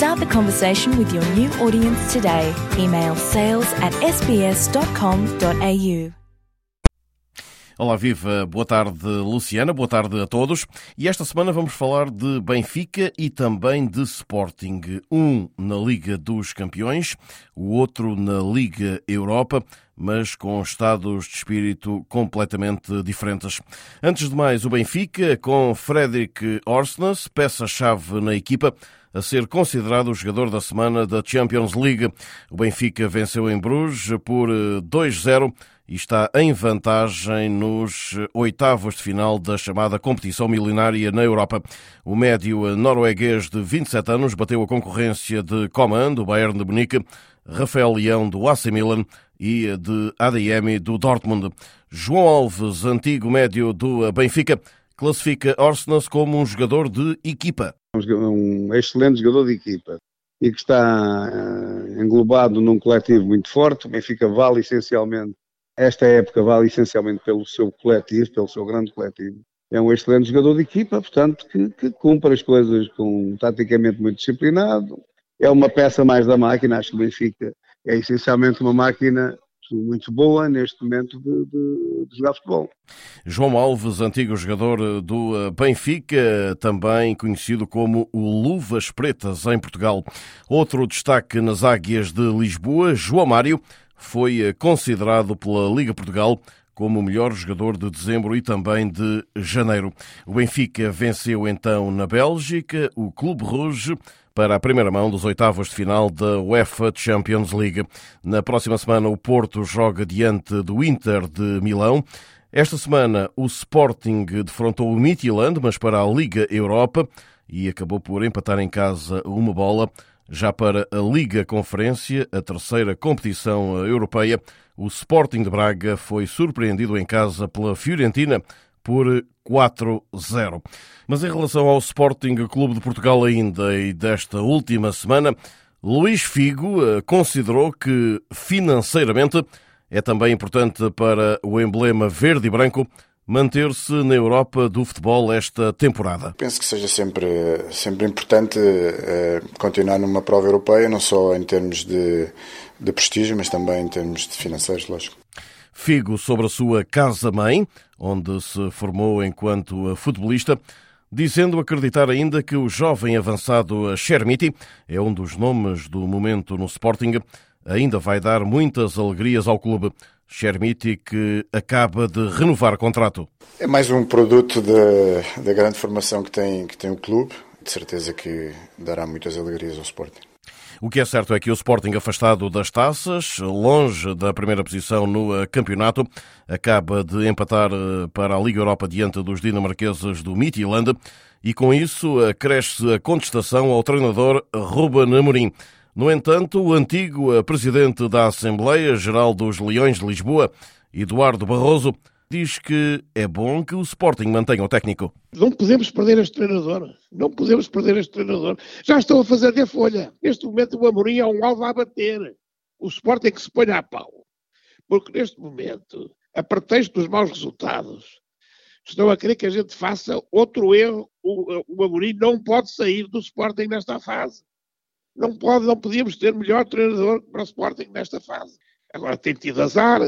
Start the conversation with your new audience today. Email sales at sbs.com.au. Olá, viva, boa tarde, Luciana, boa tarde a todos. E esta semana vamos falar de Benfica e também de Sporting. Um na Liga dos Campeões, o outro na Liga Europa, mas com estados de espírito completamente diferentes. Antes de mais, o Benfica, com Fredrik Orsnes, peça-chave na equipa, a ser considerado o jogador da semana da Champions League. O Benfica venceu em Bruges por 2-0 e está em vantagem nos oitavos de final da chamada competição milionária na Europa. O médio norueguês de 27 anos bateu a concorrência de Coman, do Bayern de Munique, Rafael Leão, do AC Milan e de ADM, do Dortmund. João Alves, antigo médio do Benfica, classifica Orsnes como um jogador de equipa. Um excelente jogador de equipa e que está uh, englobado num coletivo muito forte. O Benfica vale essencialmente esta época vale essencialmente pelo seu coletivo, pelo seu grande coletivo. É um excelente jogador de equipa, portanto, que, que cumpre as coisas com taticamente muito disciplinado. É uma peça mais da máquina, acho que o Benfica é essencialmente uma máquina muito boa neste momento de, de, de, jogar futebol. João Alves, antigo jogador do Benfica, também conhecido como o Luvas Pretas em Portugal. Outro destaque nas Águias de Lisboa, João Mário, foi considerado pela Liga Portugal como o melhor jogador de dezembro e também de janeiro. O Benfica venceu então na Bélgica o Clube Rouge para a primeira mão dos oitavos de final da UEFA Champions League. Na próxima semana o Porto joga diante do Inter de Milão. Esta semana o Sporting defrontou o Midtjylland, mas para a Liga Europa e acabou por empatar em casa uma bola. Já para a Liga Conferência, a terceira competição europeia, o Sporting de Braga foi surpreendido em casa pela Fiorentina por 4-0. Mas em relação ao Sporting Clube de Portugal ainda e desta última semana, Luís Figo eh, considerou que financeiramente é também importante para o emblema verde e branco manter-se na Europa do futebol esta temporada? Penso que seja sempre, sempre importante uh, continuar numa prova europeia, não só em termos de, de prestígio, mas também em termos de financeiros, lógico. Figo sobre a sua casa-mãe, onde se formou enquanto futebolista, dizendo acreditar ainda que o jovem avançado Chermiti é um dos nomes do momento no Sporting, ainda vai dar muitas alegrias ao clube. Chermiti, que acaba de renovar contrato. É mais um produto da, da grande formação que tem, que tem o clube. De certeza que dará muitas alegrias ao Sporting. O que é certo é que o Sporting, afastado das taças, longe da primeira posição no campeonato, acaba de empatar eh, para a Liga Europa diante dos dinamarqueses do Midtjylland e com isso cresce a contestação ao treinador Ruben Amorim. No entanto, o antigo eh, presidente da Assembleia Geral dos Leões de Lisboa, Eduardo Barroso, diz que é bom que o Sporting mantenha o técnico. Não podemos perder este treinador. Não podemos perder este treinador. Já estão a fazer de folha. Neste momento o Amorim é um alvo a bater. O Sporting que se ponha a pau. Porque neste momento, a pretexto dos maus resultados, estão a querer que a gente faça outro erro. O, o Amorim não pode sair do Sporting nesta fase. Não pode, não podíamos ter melhor treinador para o Sporting nesta fase. Agora tem tido azar.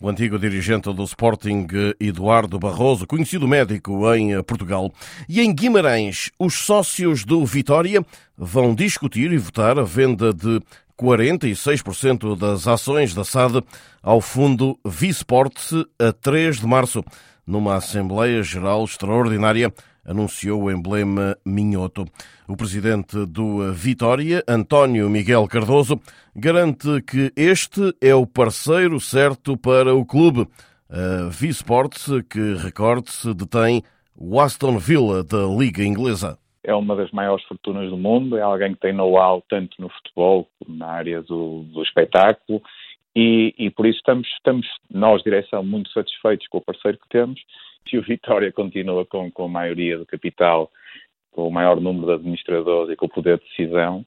O antigo dirigente do Sporting, Eduardo Barroso, conhecido médico em Portugal. E em Guimarães, os sócios do Vitória vão discutir e votar a venda de 46% das ações da SAD ao fundo Visport a 3 de março, numa Assembleia Geral Extraordinária anunciou o emblema Minhoto. O presidente do Vitória, António Miguel Cardoso, garante que este é o parceiro certo para o clube. A V-Sports, que recorde-se, detém o Aston Villa da Liga Inglesa. é uma das maiores fortunas do mundo, é alguém que tem know-how tanto no futebol como na área do, do espetáculo e, e, por isso estamos, estamos, nós, direção, muito satisfeitos com o parceiro que temos. Se o Vitória continua com, com a maioria do capital, com o maior número de administradores e com o poder de decisão,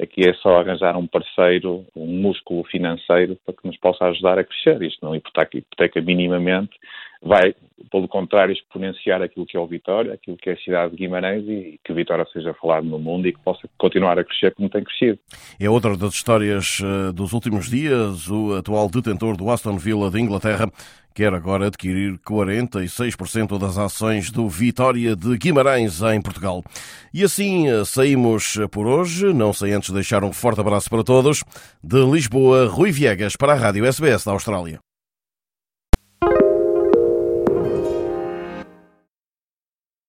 aqui é só arranjar um parceiro, um músculo financeiro para que nos possa ajudar a crescer. Isto não hipoteca, hipoteca minimamente, vai, pelo contrário, exponenciar aquilo que é o Vitória, aquilo que é a cidade de Guimarães e que Vitória seja falado no mundo e que possa continuar a crescer como tem crescido. É outra das histórias eh, dos últimos dias. O atual detentor do Aston Villa de Inglaterra quer agora adquirir 46% das ações do Vitória de Guimarães em Portugal. E assim eh, saímos por hoje. Não sei antes deixar um forte abraço para todos. De Lisboa, Rui Viegas para a Rádio SBS da Austrália.